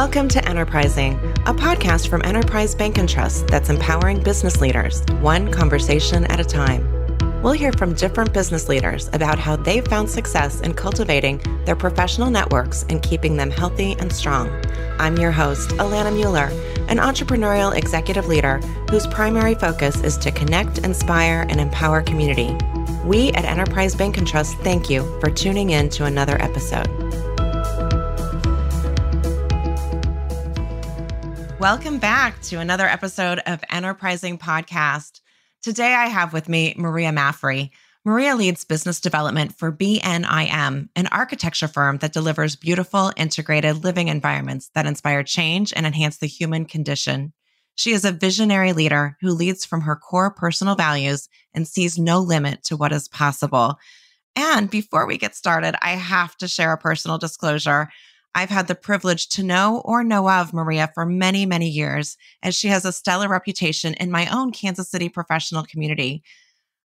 Welcome to Enterprising, a podcast from Enterprise Bank and Trust that's empowering business leaders, one conversation at a time. We'll hear from different business leaders about how they've found success in cultivating their professional networks and keeping them healthy and strong. I'm your host, Alana Mueller, an entrepreneurial executive leader whose primary focus is to connect, inspire, and empower community. We at Enterprise Bank and Trust thank you for tuning in to another episode. Welcome back to another episode of Enterprising Podcast. Today I have with me Maria Maffry. Maria leads business development for BNIM, an architecture firm that delivers beautiful, integrated living environments that inspire change and enhance the human condition. She is a visionary leader who leads from her core personal values and sees no limit to what is possible. And before we get started, I have to share a personal disclosure. I've had the privilege to know or know of Maria for many, many years, as she has a stellar reputation in my own Kansas City professional community.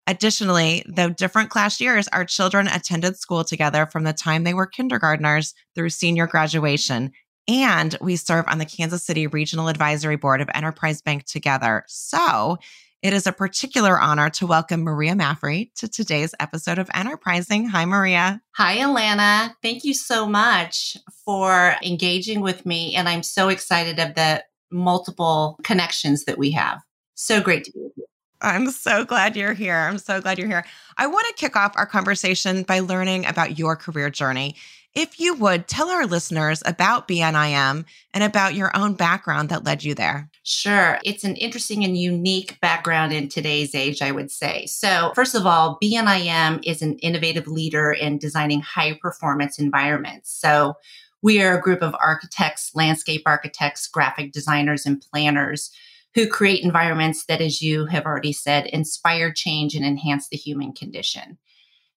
Additionally, though different class years, our children attended school together from the time they were kindergartners through senior graduation. And we serve on the Kansas City Regional Advisory Board of Enterprise Bank together. So it is a particular honor to welcome Maria Maffry to today's episode of Enterprising. Hi, Maria. Hi, Alana. Thank you so much for engaging with me. And I'm so excited of the multiple connections that we have. So great to be with you. I'm so glad you're here. I'm so glad you're here. I want to kick off our conversation by learning about your career journey. If you would tell our listeners about BNIM and about your own background that led you there. Sure. It's an interesting and unique background in today's age, I would say. So, first of all, BNIM is an innovative leader in designing high performance environments. So, we are a group of architects, landscape architects, graphic designers, and planners who create environments that, as you have already said, inspire change and enhance the human condition.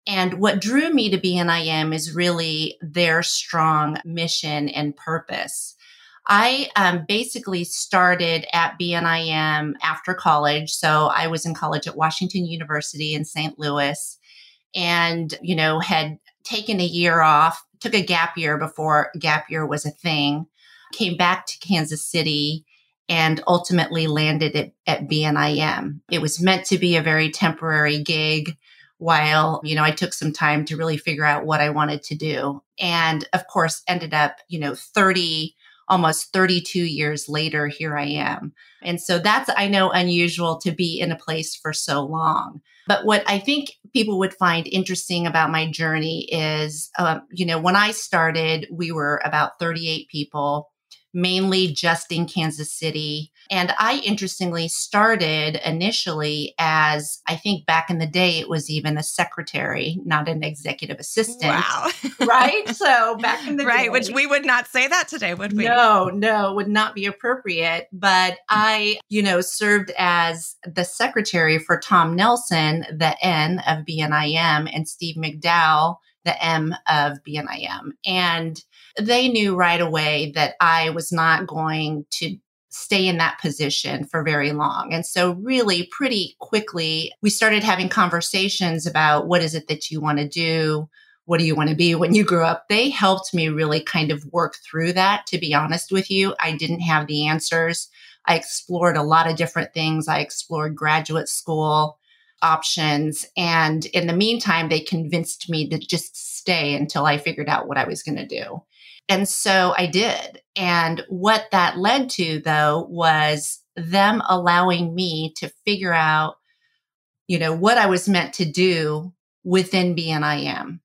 And what drew me to BNIM is really their strong mission and purpose. I um, basically started at BNIM after college. So I was in college at Washington University in St. Louis and, you know, had taken a year off, took a gap year before gap year was a thing, came back to Kansas City and ultimately landed at, at BNIM. It was meant to be a very temporary gig while, you know, I took some time to really figure out what I wanted to do. And of course, ended up, you know, 30, almost 32 years later, here I am. And so that's, I know, unusual to be in a place for so long. But what I think people would find interesting about my journey is, um, you know, when I started, we were about 38 people mainly just in Kansas City. And I interestingly started initially as I think back in the day, it was even a secretary, not an executive assistant. Wow. right. So back in the right, day, which we would not say that today, would we? No, no, would not be appropriate. But I, you know, served as the secretary for Tom Nelson, the N of BNIM, and Steve McDowell, the M of BNIM. And they knew right away that I was not going to stay in that position for very long. And so, really, pretty quickly, we started having conversations about what is it that you want to do? What do you want to be when you grow up? They helped me really kind of work through that, to be honest with you. I didn't have the answers. I explored a lot of different things. I explored graduate school options. And in the meantime, they convinced me to just stay until I figured out what I was going to do. And so I did. And what that led to, though, was them allowing me to figure out, you know, what I was meant to do within BNIM.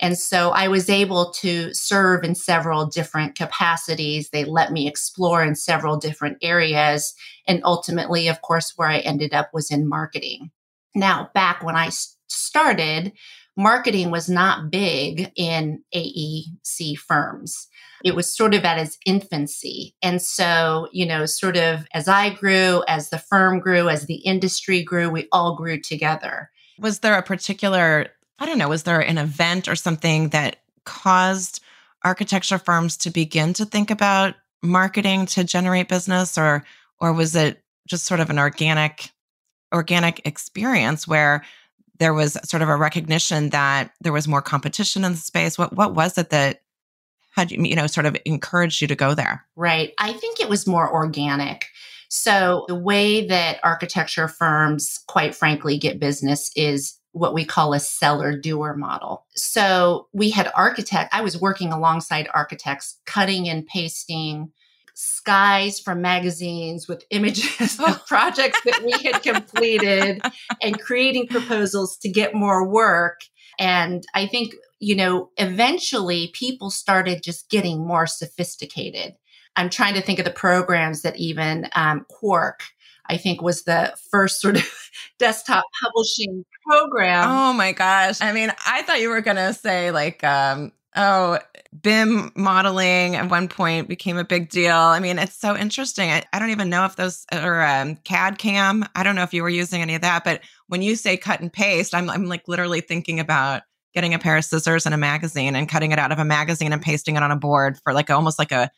And so I was able to serve in several different capacities. They let me explore in several different areas. And ultimately, of course, where I ended up was in marketing. Now, back when I started, marketing was not big in AEC firms. It was sort of at its infancy. And so, you know, sort of as I grew, as the firm grew, as the industry grew, we all grew together. Was there a particular, I don't know, was there an event or something that caused architecture firms to begin to think about marketing to generate business or or was it just sort of an organic organic experience where there was sort of a recognition that there was more competition in the space? What what was it that had you you know sort of encouraged you to go there? Right. I think it was more organic. So the way that architecture firms, quite frankly, get business is what we call a seller doer model. So we had architect, I was working alongside architects, cutting and pasting skies from magazines with images of projects that we had completed and creating proposals to get more work. And I think, you know, eventually people started just getting more sophisticated. I'm trying to think of the programs that even um, Quark, I think, was the first sort of desktop publishing program. Oh my gosh. I mean, I thought you were going to say like, um, oh, BIM modeling at one point became a big deal. I mean, it's so interesting. I, I don't even know if those or um, CAD CAM. I don't know if you were using any of that, but when you say cut and paste, I'm, I'm like literally thinking about getting a pair of scissors and a magazine and cutting it out of a magazine and pasting it on a board for like almost like a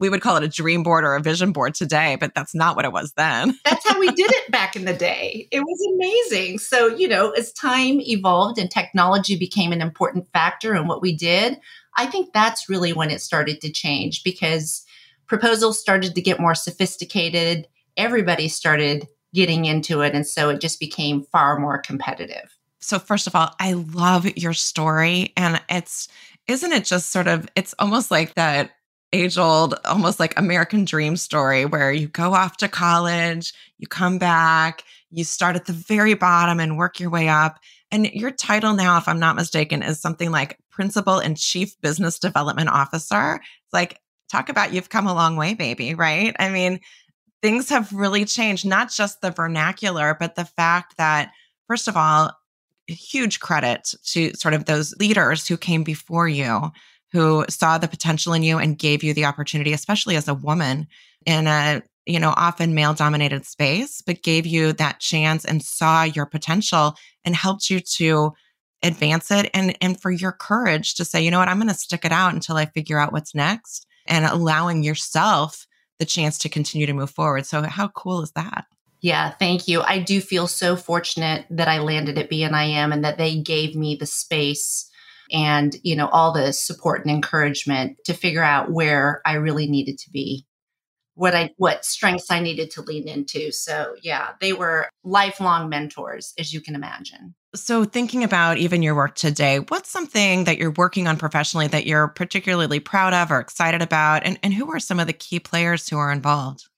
we would call it a dream board or a vision board today, but that's not what it was then. that's how we did it back in the day. It was amazing. So, you know, as time evolved and technology became an important factor in what we did, I think that's really when it started to change because proposals started to get more sophisticated. Everybody started getting into it. And so it just became far more competitive. So, first of all, I love your story. And it's, isn't it just sort of, it's almost like that age old, almost like American dream story where you go off to college, you come back, you start at the very bottom and work your way up. And your title now, if I'm not mistaken, is something like Principal and Chief Business Development Officer. It's like, talk about you've come a long way, baby, right? I mean, things have really changed, not just the vernacular, but the fact that, first of all, huge credit to sort of those leaders who came before you who saw the potential in you and gave you the opportunity, especially as a woman in a you know often male dominated space but gave you that chance and saw your potential and helped you to advance it and and for your courage to say you know what? I'm going to stick it out until i figure out what's next and allowing yourself the chance to continue to move forward. So how cool is that? Yeah, thank you. I do feel so fortunate that I landed at BNIM and that they gave me the space and you know all the support and encouragement to figure out where I really needed to be what I what strengths I needed to lean into. So yeah, they were lifelong mentors as you can imagine. So thinking about even your work today, what's something that you're working on professionally that you're particularly proud of or excited about and and who are some of the key players who are involved?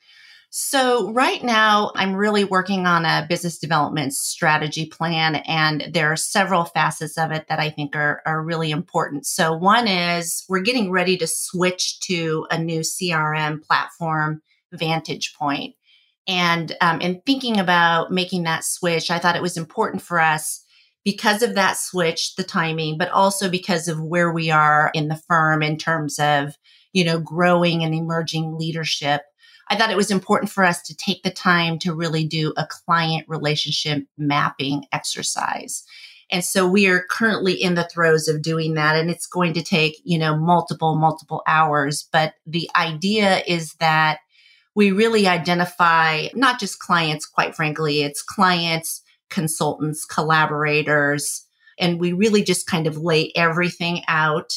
So, right now, I'm really working on a business development strategy plan, and there are several facets of it that I think are, are really important. So, one is we're getting ready to switch to a new CRM platform, Vantage Point. And um, in thinking about making that switch, I thought it was important for us because of that switch, the timing, but also because of where we are in the firm in terms of, you know, growing and emerging leadership I thought it was important for us to take the time to really do a client relationship mapping exercise. And so we are currently in the throes of doing that. And it's going to take, you know, multiple, multiple hours. But the idea is that we really identify not just clients, quite frankly, it's clients, consultants, collaborators, and we really just kind of lay everything out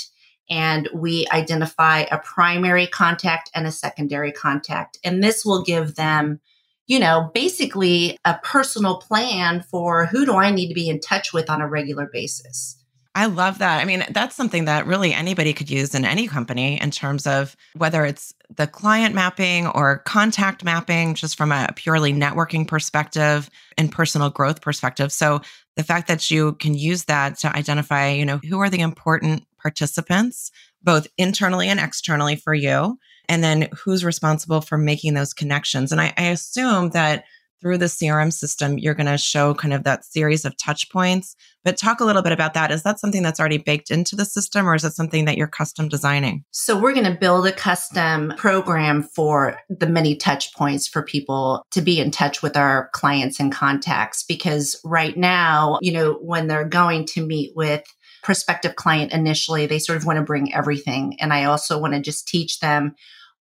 and we identify a primary contact and a secondary contact. And this will give them, you know, basically a personal plan for who do I need to be in touch with on a regular basis. I love that. I mean, that's something that really anybody could use in any company in terms of whether it's the client mapping or contact mapping, just from a purely networking perspective and personal growth perspective. So the fact that you can use that to identify, you know, who are the important participants, both internally and externally for you, and then who's responsible for making those connections. And I, I assume that through the CRM system, you're going to show kind of that series of touch points. But talk a little bit about that. Is that something that's already baked into the system or is it something that you're custom designing? So we're going to build a custom program for the many touch points for people to be in touch with our clients and contacts. Because right now, you know, when they're going to meet with prospective client initially, they sort of want to bring everything. And I also want to just teach them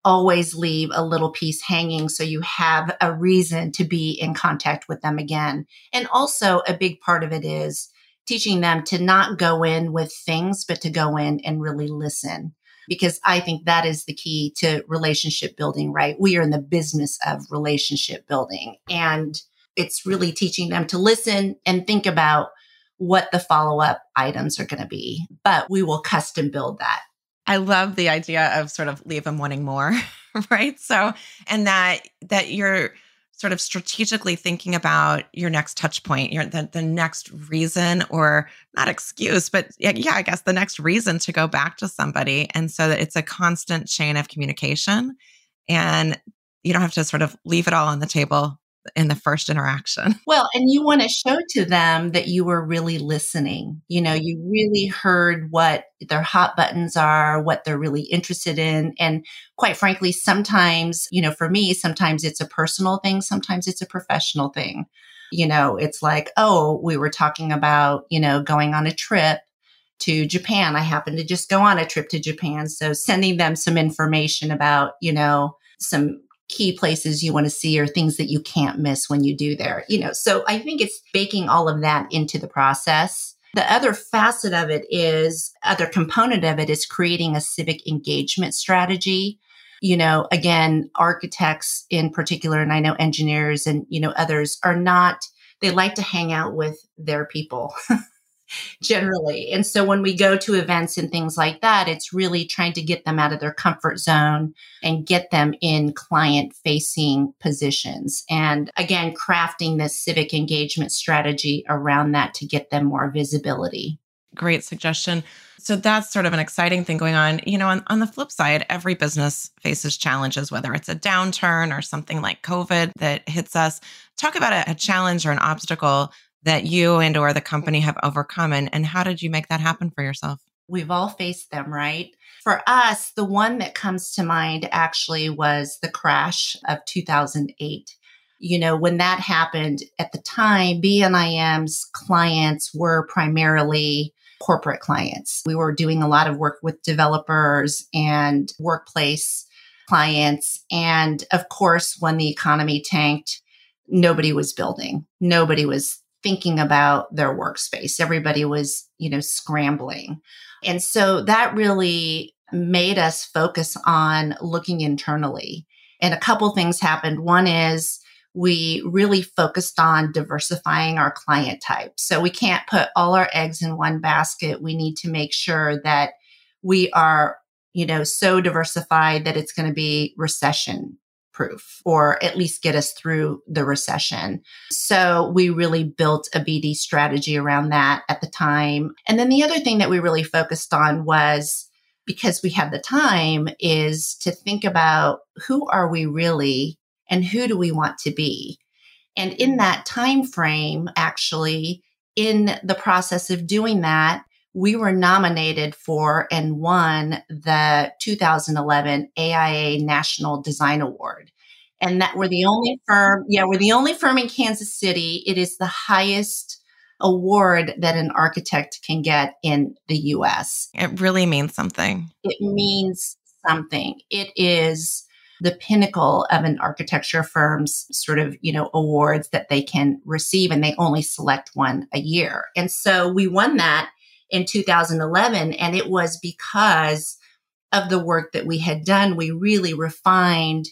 always leave a little piece hanging so you have a reason to be in contact with them again. And also, a big part of it is teaching them to not go in with things, but to go in and really listen. because I think that is the key to relationship building, right? We are in the business of relationship building and it's really teaching them to listen and think about what the follow up items are going to be, but we will custom build that. I love the idea of sort of leave them wanting more, right? So, and that that you're sort of strategically thinking about your next touch point, your the, the next reason or not excuse, but yeah, yeah, I guess the next reason to go back to somebody. And so that it's a constant chain of communication and you don't have to sort of leave it all on the table in the first interaction. Well, and you want to show to them that you were really listening. You know, you really heard what their hot buttons are, what they're really interested in. And quite frankly, sometimes, you know, for me, sometimes it's a personal thing, sometimes it's a professional thing. You know, it's like, oh, we were talking about, you know, going on a trip to Japan. I happened to just go on a trip to Japan. So sending them some information about, you know, some key places you want to see or things that you can't miss when you do there. You know, so I think it's baking all of that into the process. The other facet of it is, other component of it is creating a civic engagement strategy. You know, again, architects in particular, and I know engineers and, you know, others are not, they like to hang out with their people. generally. And so when we go to events and things like that, it's really trying to get them out of their comfort zone and get them in client facing positions. And again, crafting this civic engagement strategy around that to get them more visibility. Great suggestion. So that's sort of an exciting thing going on. You know, on, on the flip side, every business faces challenges, whether it's a downturn or something like COVID that hits us. Talk about a, a challenge or an obstacle that you and or the company have overcome and, and how did you make that happen for yourself? We've all faced them right? For us the one that comes to mind actually was the crash of 2008 you know when that happened at the time bnim's clients were primarily corporate clients. We were doing a lot of work with developers and workplace clients and of course when the economy tanked nobody was building. Nobody was thinking about their workspace. Everybody was, you know, scrambling. And so that really made us focus on looking internally. And a couple things happened. One is we really focused on diversifying our client type. So we can't put all our eggs in one basket. We need to make sure that we are, you know, so diversified that it's going to be recession proof or at least get us through the recession. So we really built a BD strategy around that at the time. And then the other thing that we really focused on was because we had the time is to think about who are we really and who do we want to be? And in that time frame actually in the process of doing that we were nominated for and won the 2011 AIA National Design Award. And that we're the only firm, yeah, we're the only firm in Kansas City. It is the highest award that an architect can get in the US. It really means something. It means something. It is the pinnacle of an architecture firm's sort of, you know, awards that they can receive and they only select one a year. And so we won that in 2011. And it was because of the work that we had done. We really refined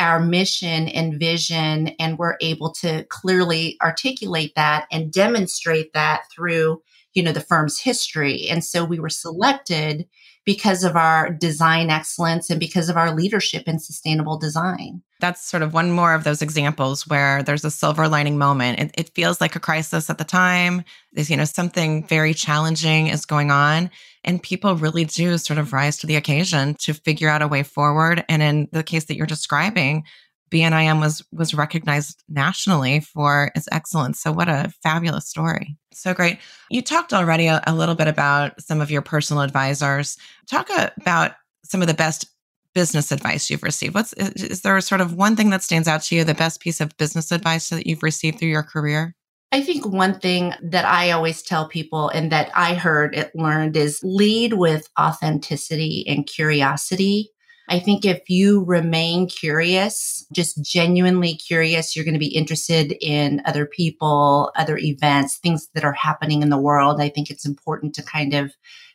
our mission and vision and we're able to clearly articulate that and demonstrate that through you know the firm's history and so we were selected because of our design excellence and because of our leadership in sustainable design. That's sort of one more of those examples where there's a silver lining moment. It, it feels like a crisis at the time. There's, you know, something very challenging is going on. And people really do sort of rise to the occasion to figure out a way forward. And in the case that you're describing, BNIM was was recognized nationally for its excellence. So what a fabulous story. So great. You talked already a, a little bit about some of your personal advisors. Talk about some of the best business advice you've received. What's is there sort of one thing that stands out to you, the best piece of business advice that you've received through your career? I think one thing that I always tell people and that I heard it learned is lead with authenticity and curiosity. I think if you remain curious, just genuinely curious, you're going to be interested in other people, other events, things that are happening in the world. I think it's important to kind of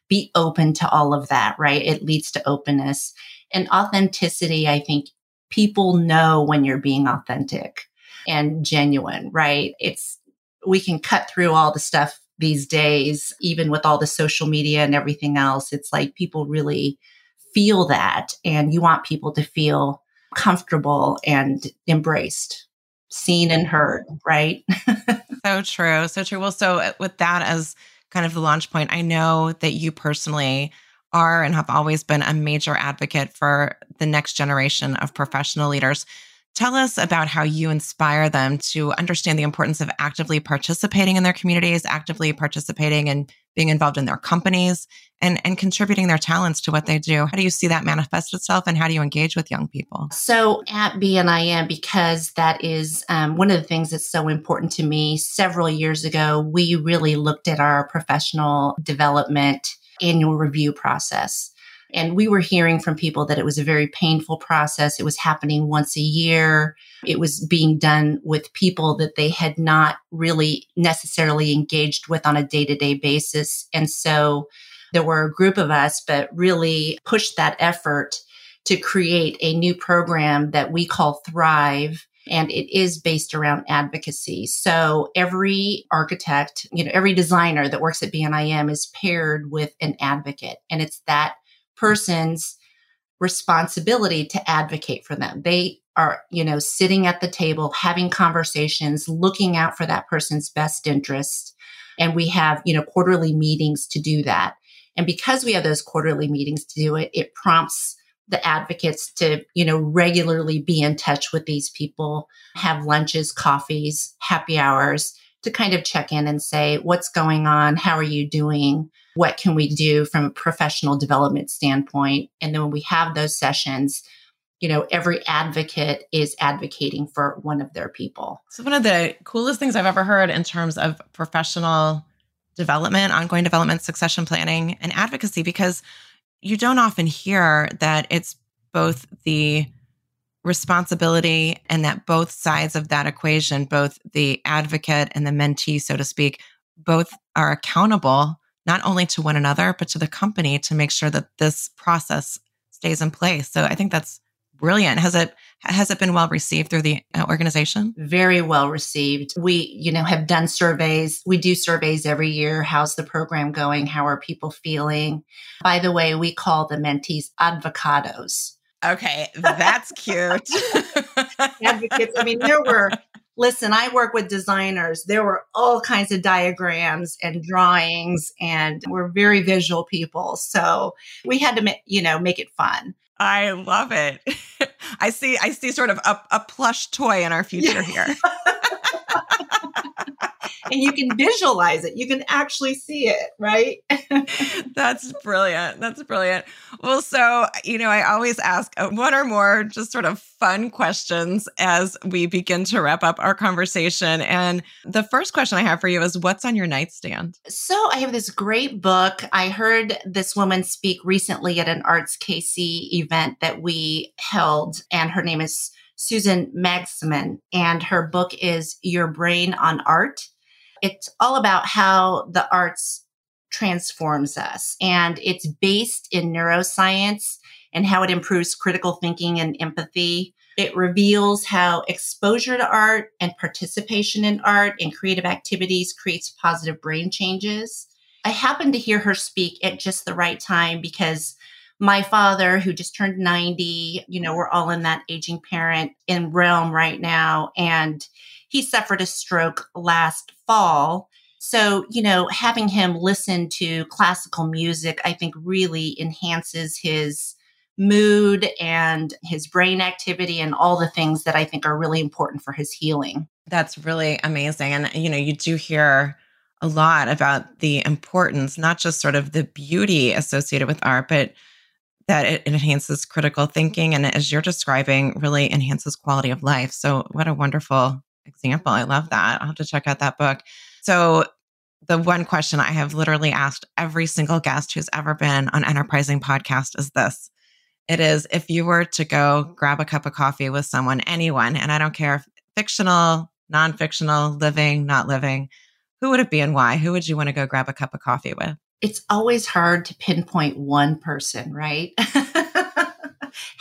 be open to all of that, right? It leads to openness and authenticity. I think people know when you're being authentic and genuine, right? It's, we can cut through all the stuff these days, even with all the social media and everything else. It's like people really feel that and you want people to feel comfortable and embraced, seen and heard, right? so true. So true. Well, so uh, with that as kind of the launch point, I know that you personally are and have always been a major advocate for the next generation of professional leaders. Tell us about how you inspire them to understand the importance of actively participating in their communities, actively participating and being involved in their companies, and, and contributing their talents to what they do. How do you see that manifest itself and how do you engage with young people? So at BNIM, because that is um, one of the things that's so important to me, several years ago, we really looked at our professional development annual review process. And we were hearing from people that it was a very painful process. It was happening once a year. It was being done with people that they had not really necessarily engaged with on a day to day basis. And so there were a group of us, but really pushed that effort to create a new program that we call Thrive and it is based around advocacy. So every architect, you know, every designer that works at BNIM is paired with an advocate and it's that person's responsibility to advocate for them. They are, you know, sitting at the table, having conversations, looking out for that person's best interest. And we have, you know, quarterly meetings to do that. And because we have those quarterly meetings to do it, it prompts the advocates to, you know, regularly be in touch with these people, have lunches, coffees, happy hours to kind of check in and say, what's going on? How are you doing? What can we do from a professional development standpoint? And then when we have those sessions, you know, every advocate is advocating for one of their people. So, one of the coolest things I've ever heard in terms of professional development, ongoing development, succession planning, and advocacy, because you don't often hear that it's both the responsibility and that both sides of that equation, both the advocate and the mentee, so to speak, both are accountable not only to one another, but to the company to make sure that this process stays in place. So I think that's brilliant. Has it has it been well received through the uh, organization? Very well received. We, you know, have done surveys. We do surveys every year. How's the program going? How are people feeling? By the way, we call the mentees advocados. Okay, that's cute. Advocates. I mean, there were listen, I work with designers. There were all kinds of diagrams and drawings, and we're very visual people. So we had to, ma- you know, make it fun. I love it. I see. I see sort of a, a plush toy in our future here. and you can visualize it. You can actually see it, right? That's brilliant. That's brilliant. Well, so, you know, I always ask uh, one or more just sort of fun questions as we begin to wrap up our conversation. And the first question I have for you is what's on your nightstand? So, I have this great book. I heard this woman speak recently at an Arts KC event that we held, and her name is Susan Magsamen, and her book is Your Brain on Art. It's all about how the arts transforms us, and it's based in neuroscience and how it improves critical thinking and empathy. It reveals how exposure to art and participation in art and creative activities creates positive brain changes. I happened to hear her speak at just the right time because my father, who just turned 90, you know, we're all in that aging parent in realm right now. And he suffered a stroke last fall. So, you know, having him listen to classical music, I think really enhances his mood and his brain activity and all the things that I think are really important for his healing. That's really amazing. And, you know, you do hear a lot about the importance, not just sort of the beauty associated with art, but that it enhances critical thinking and as you're describing really enhances quality of life so what a wonderful example i love that i'll have to check out that book. So the one question i have literally asked every single guest who's ever been on enterprising podcast is this. It is if you were to go grab a cup of coffee with someone anyone and i don't care if fictional non-fictional living not living who would it be and why? Who would you want to go grab a cup of coffee with? It's always hard to pinpoint one person, right?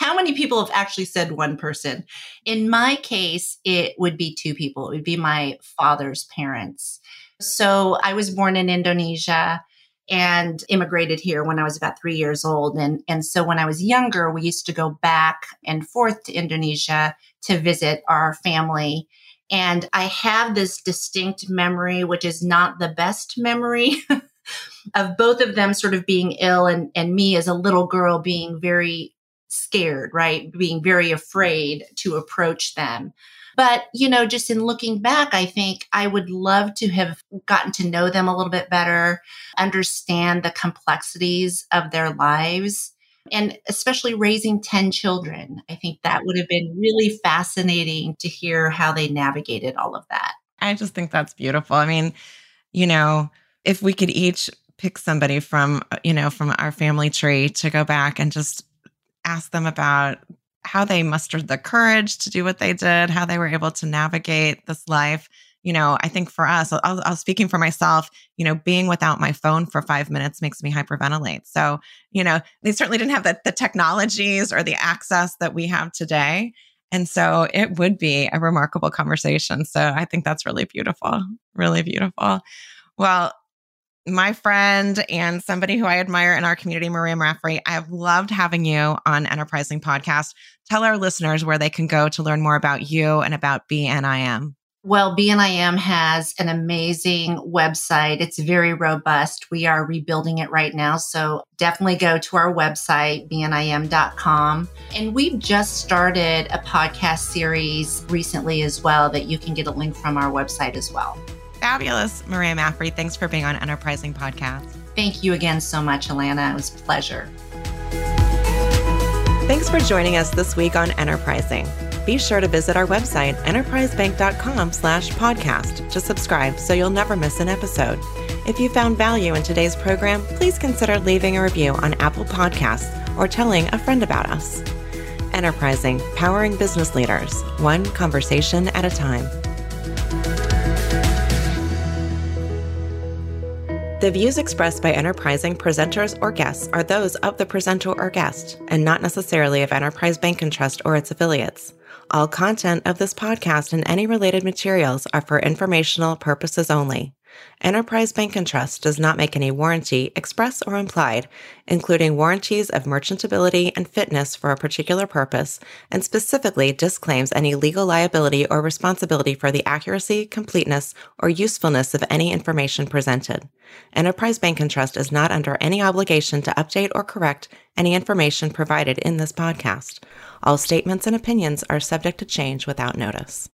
How many people have actually said one person? In my case, it would be two people. It would be my father's parents. So I was born in Indonesia and immigrated here when I was about three years old. And, and so when I was younger, we used to go back and forth to Indonesia to visit our family. And I have this distinct memory, which is not the best memory of both of them sort of being ill and, and me as a little girl being very scared, right? Being very afraid to approach them. But, you know, just in looking back, I think I would love to have gotten to know them a little bit better, understand the complexities of their lives, and especially raising 10 children. I think that would have been really fascinating to hear how they navigated all of that. I just think that's beautiful. I mean, you know, if we could each pick somebody from, uh, you know, from our family tree to go back and just ask them about how they mustered the courage to do what they did, how they were able to navigate this life. You know, I think for us, I was speaking for myself, you know, being without my phone for five minutes makes me hyperventilate. So, you know, they certainly didn't have the, the technologies or the access that we have today. And so it would be a remarkable conversation. So I think that's really beautiful, really beautiful. Well, my friend and somebody who I admire in our community, Maria Maffry. I have loved having you on Enterprising Podcast. Tell our listeners where they can go to learn more about you and about BNIM. Well, BNIM has an amazing website. It's very robust. We are rebuilding it right now. So definitely go to our website, bnim.com. And we've just started a podcast series recently as well that you can get a link from our website as well. Fabulous. Maria Maffry, thanks for being on Enterprising Podcast. Thank you again so much, Alana. It was a pleasure. Thanks for joining us this week on Enterprising. Be sure to visit our website, enterprisebank.com slash podcast to subscribe so you'll never miss an episode. If you found value in today's program, please consider leaving a review on Apple Podcasts or telling a friend about us. Enterprising, powering business leaders, one conversation at a time. The views expressed by Enterprising presenters or guests are those of the presenter or guest, and not necessarily of Enterprise Bank and Trust or its affiliates. All content of this podcast and any related materials are for informational purposes only. Enterprise Bank and Trust does not make any warranty, express or implied, including warranties of merchantability and fitness for a particular purpose, and specifically disclaims any legal liability or responsibility for the accuracy, completeness, or usefulness of any information presented. Enterprise Bank and Trust is not under any obligation to update or correct any information provided in this podcast. All statements and opinions are subject to change without notice.